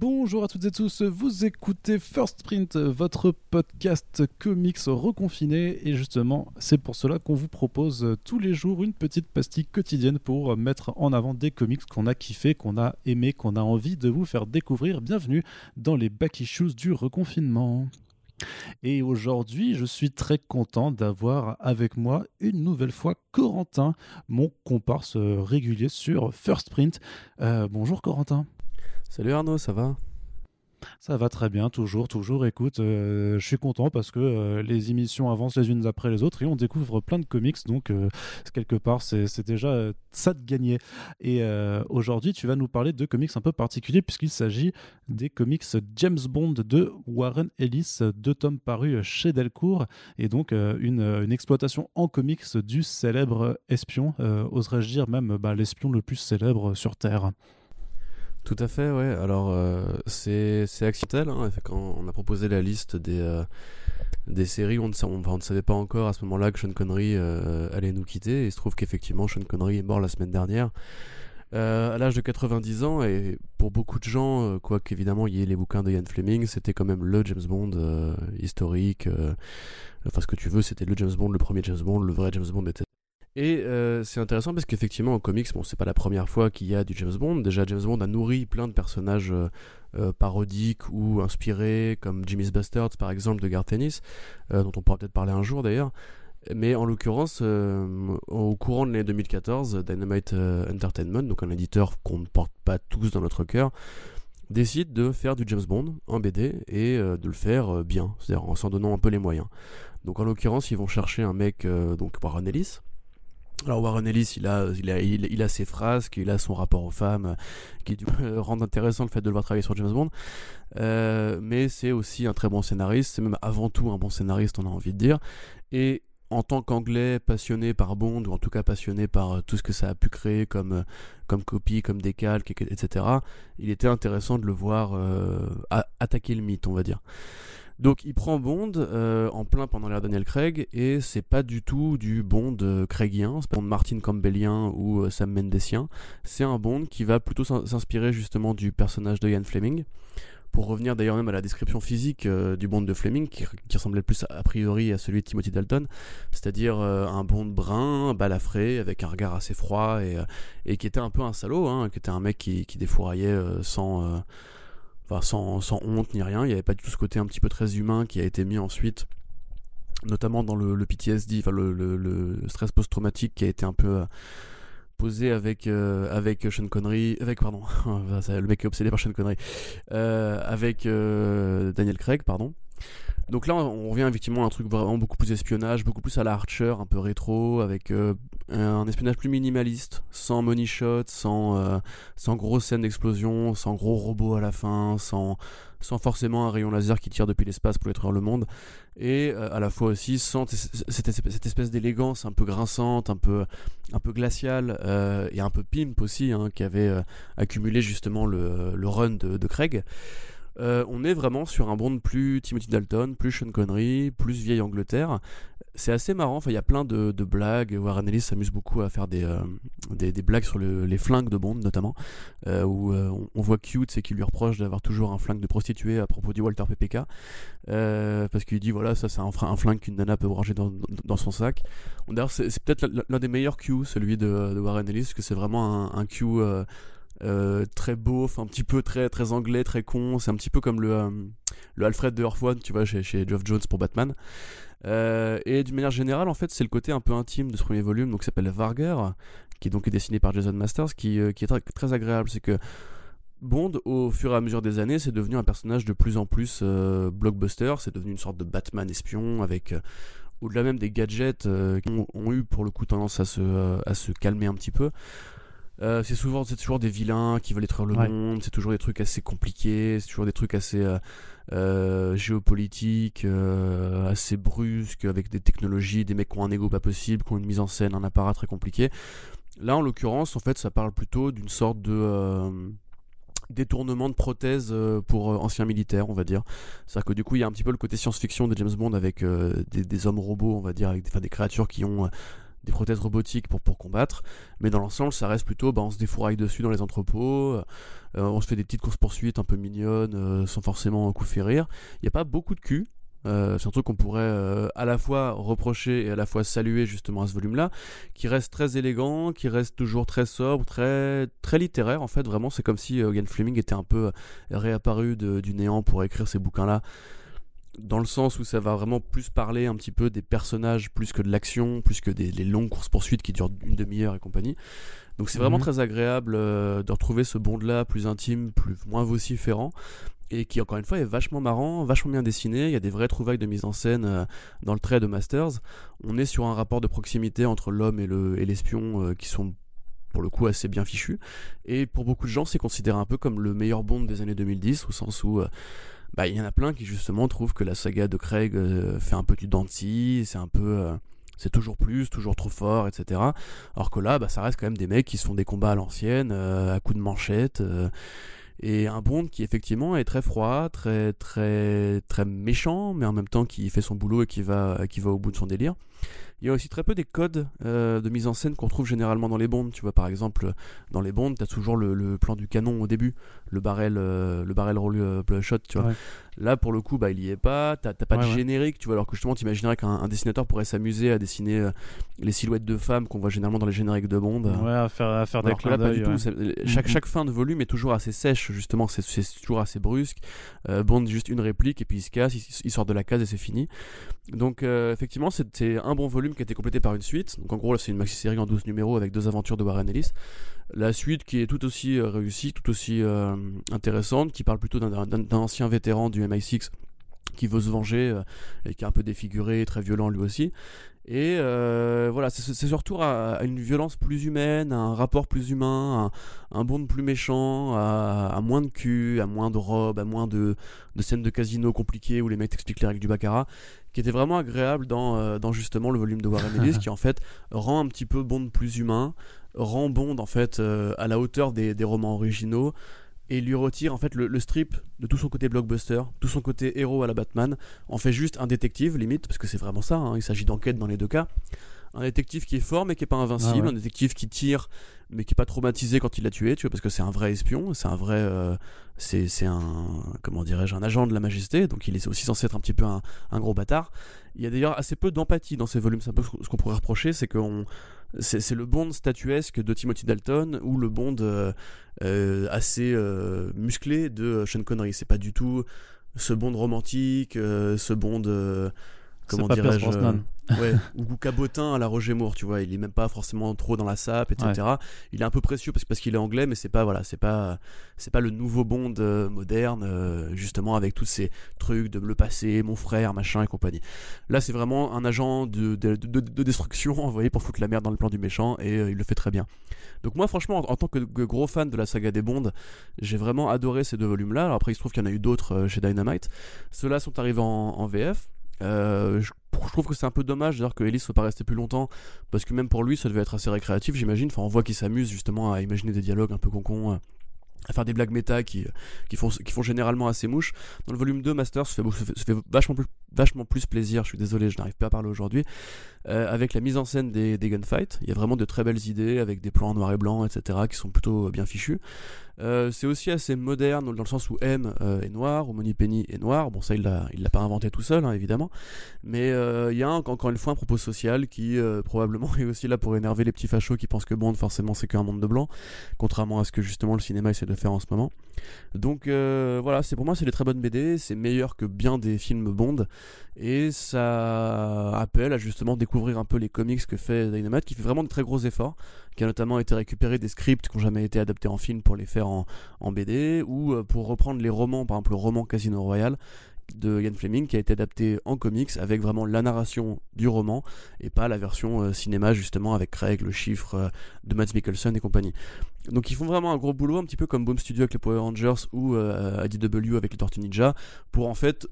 Bonjour à toutes et tous, vous écoutez First Print, votre podcast comics reconfiné et justement c'est pour cela qu'on vous propose tous les jours une petite pastille quotidienne pour mettre en avant des comics qu'on a kiffé, qu'on a aimé, qu'on a envie de vous faire découvrir. Bienvenue dans les back issues du reconfinement. Et aujourd'hui, je suis très content d'avoir avec moi une nouvelle fois Corentin, mon comparse régulier sur First Print. Euh, bonjour Corentin. Salut Arnaud, ça va? Ça va très bien, toujours, toujours. Écoute, euh, je suis content parce que euh, les émissions avancent les unes après les autres et on découvre plein de comics. Donc, euh, quelque part, c'est déjà ça de gagner. Et aujourd'hui, tu vas nous parler de comics un peu particuliers puisqu'il s'agit des comics James Bond de Warren Ellis, deux tomes parus chez Delcourt. Et donc, une, exploitation en comics du célèbre espion, oserais-je dire même bah, l'espion le plus célèbre sur Terre. Tout à fait, ouais. Alors, euh, c'est accidentel. Hein. Quand on a proposé la liste des, euh, séries, on ne, on, ne, savait pas encore à ce moment-là que Sean Connery euh, allait nous quitter. Et il se trouve qu'effectivement, Sean Connery est mort la semaine dernière. à l'âge de 90 ans, et pour beaucoup de gens, quoi qu'évidemment il y ait les bouquins de Ian Fleming, c'était quand même le James Bond historique. enfin, ce que tu veux, c'était le James Bond, le premier James Bond, le vrai James Bond, etc. Et euh, c'est intéressant parce qu'effectivement en comics, bon, c'est pas la première fois qu'il y a du James Bond. Déjà, James Bond a nourri plein de personnages euh, euh, parodiques ou inspirés, comme Jimmy's Bastards par exemple de Garth Ennis, dont on pourra peut-être parler un jour d'ailleurs. Mais en l'occurrence, au courant de l'année 2014, Dynamite Entertainment, donc un éditeur qu'on ne porte pas tous dans notre cœur, décide de faire du James Bond en BD et de le faire bien, c'est-à-dire en s'en donnant un peu les moyens. Donc en l'occurrence, ils vont chercher un mec, donc Warren Ellis, alors Warren Ellis, il a, il a, il, a ses phrases, il a son rapport aux femmes, euh, qui rend intéressant le fait de le voir travailler sur James Bond. Euh, mais c'est aussi un très bon scénariste, c'est même avant tout un bon scénariste, on a envie de dire. Et en tant qu'anglais passionné par Bond, ou en tout cas passionné par euh, tout ce que ça a pu créer comme, comme copie, comme décalque, etc., il était intéressant de le voir attaquer le mythe, on va dire. Donc il prend Bond euh, en plein pendant l'ère Daniel Craig et c'est pas du tout du Bond euh, Craigien, c'est pas Bond Martin Campbellien ou euh, Sam Mendesien, c'est un Bond qui va plutôt s'inspirer justement du personnage de Ian Fleming. Pour revenir d'ailleurs même à la description physique du Bond de Fleming, qui, ressemblait plus a priori à celui de Timothy Dalton, c'est-à-dire un Bond brun, balafré, avec un regard assez froid et, qui était un peu un salaud, hein, qui était un mec qui, qui défouraillait sans sans, honte ni rien. Il n'y avait pas du tout ce côté un petit peu très humain qui a été mis ensuite, notamment dans le, PTSD, enfin le, stress post-traumatique qui a été un peu euh, posé avec euh, avec Sean Connery, avec pardon, le mec est obsédé par Sean Connery, euh, avec Daniel Craig, pardon. Donc là, on revient effectivement à un truc vraiment beaucoup plus espionnage, beaucoup plus à la Archer, un peu rétro, avec euh, un espionnage plus minimaliste, sans money shot, sans, euh, sans grosse scène d'explosion, sans gros robots à la fin, sans, sans forcément un rayon laser qui tire depuis l'espace pour détruire le monde, et euh, à la fois aussi sans cette, espèce d'élégance un peu grinçante, un peu, un peu glaciale, et un peu pimp aussi, hein, qui avait accumulé justement le, le run de, de Craig. Euh, on est vraiment sur un Bond plus Timothy Dalton, plus Sean Connery, plus vieille Angleterre. C'est assez marrant, enfin, il y a plein de, blagues. Warren Ellis s'amuse beaucoup à faire des, euh, des, blagues sur les flingues de Bond, notamment, euh, où on, voit Cute, c'est qu'il lui reproche d'avoir toujours un flingue de prostituée à propos du Walter PPK, parce qu'il dit voilà, ça c'est un, flingue qu'une nana peut ranger dans, dans son sac. D'ailleurs, c'est peut-être l'un des meilleurs Q, celui de, Warren Ellis, parce que c'est vraiment un, un Q euh, très beau, un petit peu très très anglais, très con. C'est un petit peu comme le, euh, le Alfred de Earth tu vois, chez, chez Geoff Jones pour Batman. Euh, et d'une manière générale, en fait, c'est le côté un peu intime de ce premier volume, donc s'appelle Varger, qui est donc dessiné par Jason Masters, qui, qui est très, agréable. C'est que Bond, au fur et à mesure des années, c'est devenu un personnage de plus en plus blockbuster. C'est devenu une sorte de Batman espion avec au-delà même des gadgets qui ont, ont, eu pour le coup tendance à se, à se calmer un petit peu. Euh, c'est souvent c'est toujours des vilains qui veulent détruire le monde c'est toujours des trucs assez compliqués c'est toujours des trucs assez euh, euh géopolitiques assez brusques avec des technologies des mecs qui ont un ego pas possible qui ont une mise en scène un apparat très compliqué là en l'occurrence en fait ça parle plutôt d'une sorte de détournement de prothèses pour anciens militaires, on va dire. C'est-à-dire que du coup, il y a un petit peu le côté science-fiction de James Bond avec des, des, hommes robots, on va dire, avec des, des créatures qui ont des prothèses robotiques pour, pour combattre. Mais dans l'ensemble, ça reste plutôt, bah, on se défouraille dessus dans les entrepôts, euh, on se fait des petites courses-poursuites un peu mignonnes, euh, sans forcément coup fait rire. Il n'y a pas beaucoup de cul. c'est un truc qu'on pourrait à la fois reprocher et à la fois saluer justement à ce volume-là, qui reste très élégant, qui reste toujours très sobre, très, très littéraire en fait. Vraiment, c'est comme si Ian Fleming était un peu réapparu du néant pour écrire ces bouquins-là dans le sens où ça va vraiment plus parler un petit peu des personnages plus que de l'action, plus que des longues courses poursuites qui durent une demi-heure et compagnie. Donc c'est vraiment mhm. très agréable euh, de retrouver ce bond-là plus intime, plus moins vociférant et qui encore une fois est vachement marrant, vachement bien dessiné. Il y a des vraies trouvailles de mise en scène euh, dans le trait de Masters. On est sur un rapport de proximité entre l'homme et l'espion le, et euh, qui sont pour le coup assez bien fichus. Et pour beaucoup de gens, c'est considéré un peu comme le meilleur Bond des années 2010 au sens où bah il y en a plein qui justement trouvent que la saga de Craig euh, fait un peu du denti, c'est un peu euh, c'est toujours plus, toujours trop fort, etc. Alors que là, bah, ça reste quand même des mecs qui se font des combats à l'ancienne, euh, à coups de manchette, et un Bond qui effectivement est très froid, très très très méchant, mais en même temps qui fait son boulot et qui va qui va au bout de son délire. Il y a aussi très peu des codes euh, de mise en scène qu'on trouve généralement dans les bonds. Tu vois, par exemple, dans les bonds, tu as toujours le, plan du canon au début, le barrel, euh, le barrel roll euh, shot, tu vois. Là, pour le coup, bah, il y est pas. T'as pas de générique, tu vois. Alors que justement, t'imaginerais qu'un dessinateur pourrait s'amuser à dessiner euh, les silhouettes de femmes qu'on voit généralement dans les génériques de Bond. Ouais, à faire, à faire des clins d'œil. Chaque, chaque fin de volume est toujours assez sèche, justement. C'est toujours assez brusque. Bond, juste une réplique et puis il se casse, il, sort de la case et c'est fini. Donc, effectivement, c'est un bon volume qui a été complété par une suite. Donc, en gros, c'est une maxi-série en 12 numéros avec deux aventures de Warren Ellis. La suite qui est tout aussi euh, réussie, tout aussi euh, intéressante, qui parle plutôt d'un ancien vétéran du MI6 qui veut se venger euh, et qui est un peu défiguré, très violent lui aussi. Et voilà, c'est surtout à, une violence plus humaine, à un rapport plus humain, à un bond plus méchant, à, moins de cul, à moins de robes, à moins de, scènes de casino compliquées où les mecs expliquent les règles du baccarat, qui était vraiment agréable dans, dans justement le volume de Warren Ellis, qui en fait rend un petit peu Bond plus humain, rend Bond en fait euh, à la hauteur des, romans originaux et lui retire en fait le, strip de tout son côté blockbuster, tout son côté héros à la Batman, en fait juste un détective limite parce que c'est vraiment ça, hein, il s'agit d'enquête dans les deux cas. Un détective qui est fort mais qui est pas invincible, ah un détective qui tire mais qui est pas traumatisé quand il l'a tué, tu vois, parce que c'est un vrai espion, c'est un vrai, euh, c'est un, comment dirais-je, un agent de la majesté, donc il est aussi censé être un petit peu un, un gros bâtard. Il y a d'ailleurs assez peu d'empathie dans ces volumes, c'est un peu ce qu'on pourrait reprocher, c'est qu'on c'est le Bond statuesque de Timothy Dalton ou le Bond euh, assez euh, musclé de Sean Connery. C'est pas du tout ce Bond romantique, ce Bond comment dirais-je ouais, ou cabotin à la Roger Moore, tu vois, il est même pas forcément trop dans la sape, etc. Il est un peu précieux parce, parce qu'il est anglais, mais c'est pas voilà, c'est pas c'est pas le nouveau Bond euh, moderne, euh, justement avec tous ces trucs de le passé, mon frère, machin et compagnie. Là, c'est vraiment un agent de, de, de, destruction envoyé pour foutre la merde dans le plan du méchant et euh, il le fait très bien. Donc moi, franchement, en, tant que, gros fan de la saga des Bonds, j'ai vraiment adoré ces deux volumes-là. Alors après, il se trouve qu'il y en a eu d'autres chez Dynamite. Ceux-là sont arrivés en, en VF. Euh, je, trouve que c'est un peu dommage d'ailleurs que Ellis soit pas resté plus longtemps parce que même pour lui ça devait être assez récréatif j'imagine enfin on voit qu'il s'amuse justement à imaginer des dialogues un peu concon euh, à faire des blagues méta qui, qui, font, généralement assez mouche. Dans le volume 2, Masters se fait, vachement, plus, plaisir, je suis désolé, je n'arrive pas à parler aujourd'hui, euh, avec la mise en scène des gunfights. Il y a vraiment de très belles idées avec des plans en noir et blanc, etc., qui sont plutôt bien fichus. Euh, c'est aussi assez moderne dans le sens où M euh, est noir, où Penny est noir. Bon, ça, il l'a, l'a pas inventé tout seul, hein, évidemment. Mais euh, il y a encore une fois un propos social qui probablement est aussi là pour énerver les petits fachos qui pensent que Bond, forcément, c'est qu'un monde de blanc, contrairement à ce que justement le cinéma essaie de faire en ce moment. Donc voilà, pour moi, c'est des très bonnes BD. C'est meilleur que bien des films Bond. Et ça appelle à justement découvrir un peu les comics que fait Dynamite, qui fait vraiment de très gros efforts, qui a notamment été récupéré des scripts qui n'ont jamais été adaptés en film pour les faire en, BD, ou euh, pour reprendre les romans, par exemple le roman Casino Royale de Ian Fleming qui a été adapté en comics avec vraiment la narration du roman et pas la version euh, cinéma justement avec Craig, le chiffre euh, de Matt Mikkelsen et compagnie. Donc ils font vraiment un gros boulot, un petit peu comme Boom Studio avec les Power Rangers ou IDW avec les Tortues Ninja, pour en fait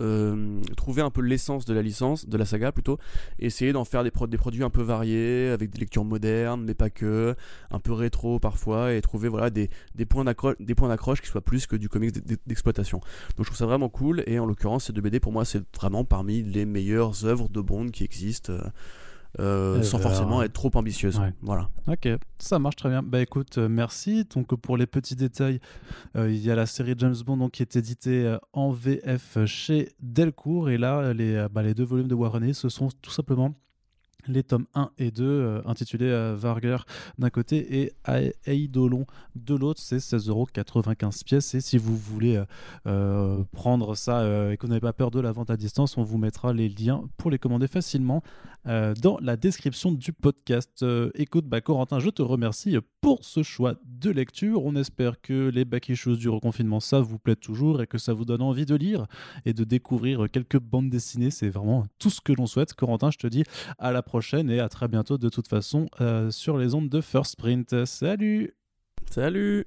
euh, trouver un peu l'essence de la licence, de la saga plutôt, essayer d'en faire des, produits un peu variés, avec des lectures modernes, mais pas que, un peu rétro parfois, et trouver voilà, des, des points d'accroche qui soient plus que du comics d'exploitation. Donc je trouve ça vraiment cool, et en l'occurrence, ces deux BD pour moi, c'est vraiment parmi les meilleures œuvres de Bond qui existent. euh, Eh sans ben, forcément être trop ambitieuse. Ouais. Voilà. Ok, ça marche très bien. Bah écoute, euh, merci. Donc pour les petits détails, euh, il y a la série James Bond donc, qui est éditée euh, en VF chez Delcourt. Et là, les, euh, bah, les deux volumes de Warren Ellis, ce sont tout simplement les tomes 1 et 2, euh, intitulés euh, Varger d'un côté et Eidolon de l'autre. C'est 16,95€ pièces. Et si vous voulez euh, euh, prendre ça euh, et que vous n'avez pas peur de la vente à distance, on vous mettra les liens pour les commander facilement euh, dans la description du podcast. Euh, écoute, bah, Corentin, je te remercie pour ce choix de lecture. On espère que les back du reconfinement, ça vous plaît toujours et que ça vous donne envie de lire et de découvrir quelques bandes dessinées. C'est vraiment tout ce que l'on souhaite. Corentin, je te dis à la prochaine et à très bientôt de toute façon euh, sur les ondes de First Print. Salut Salut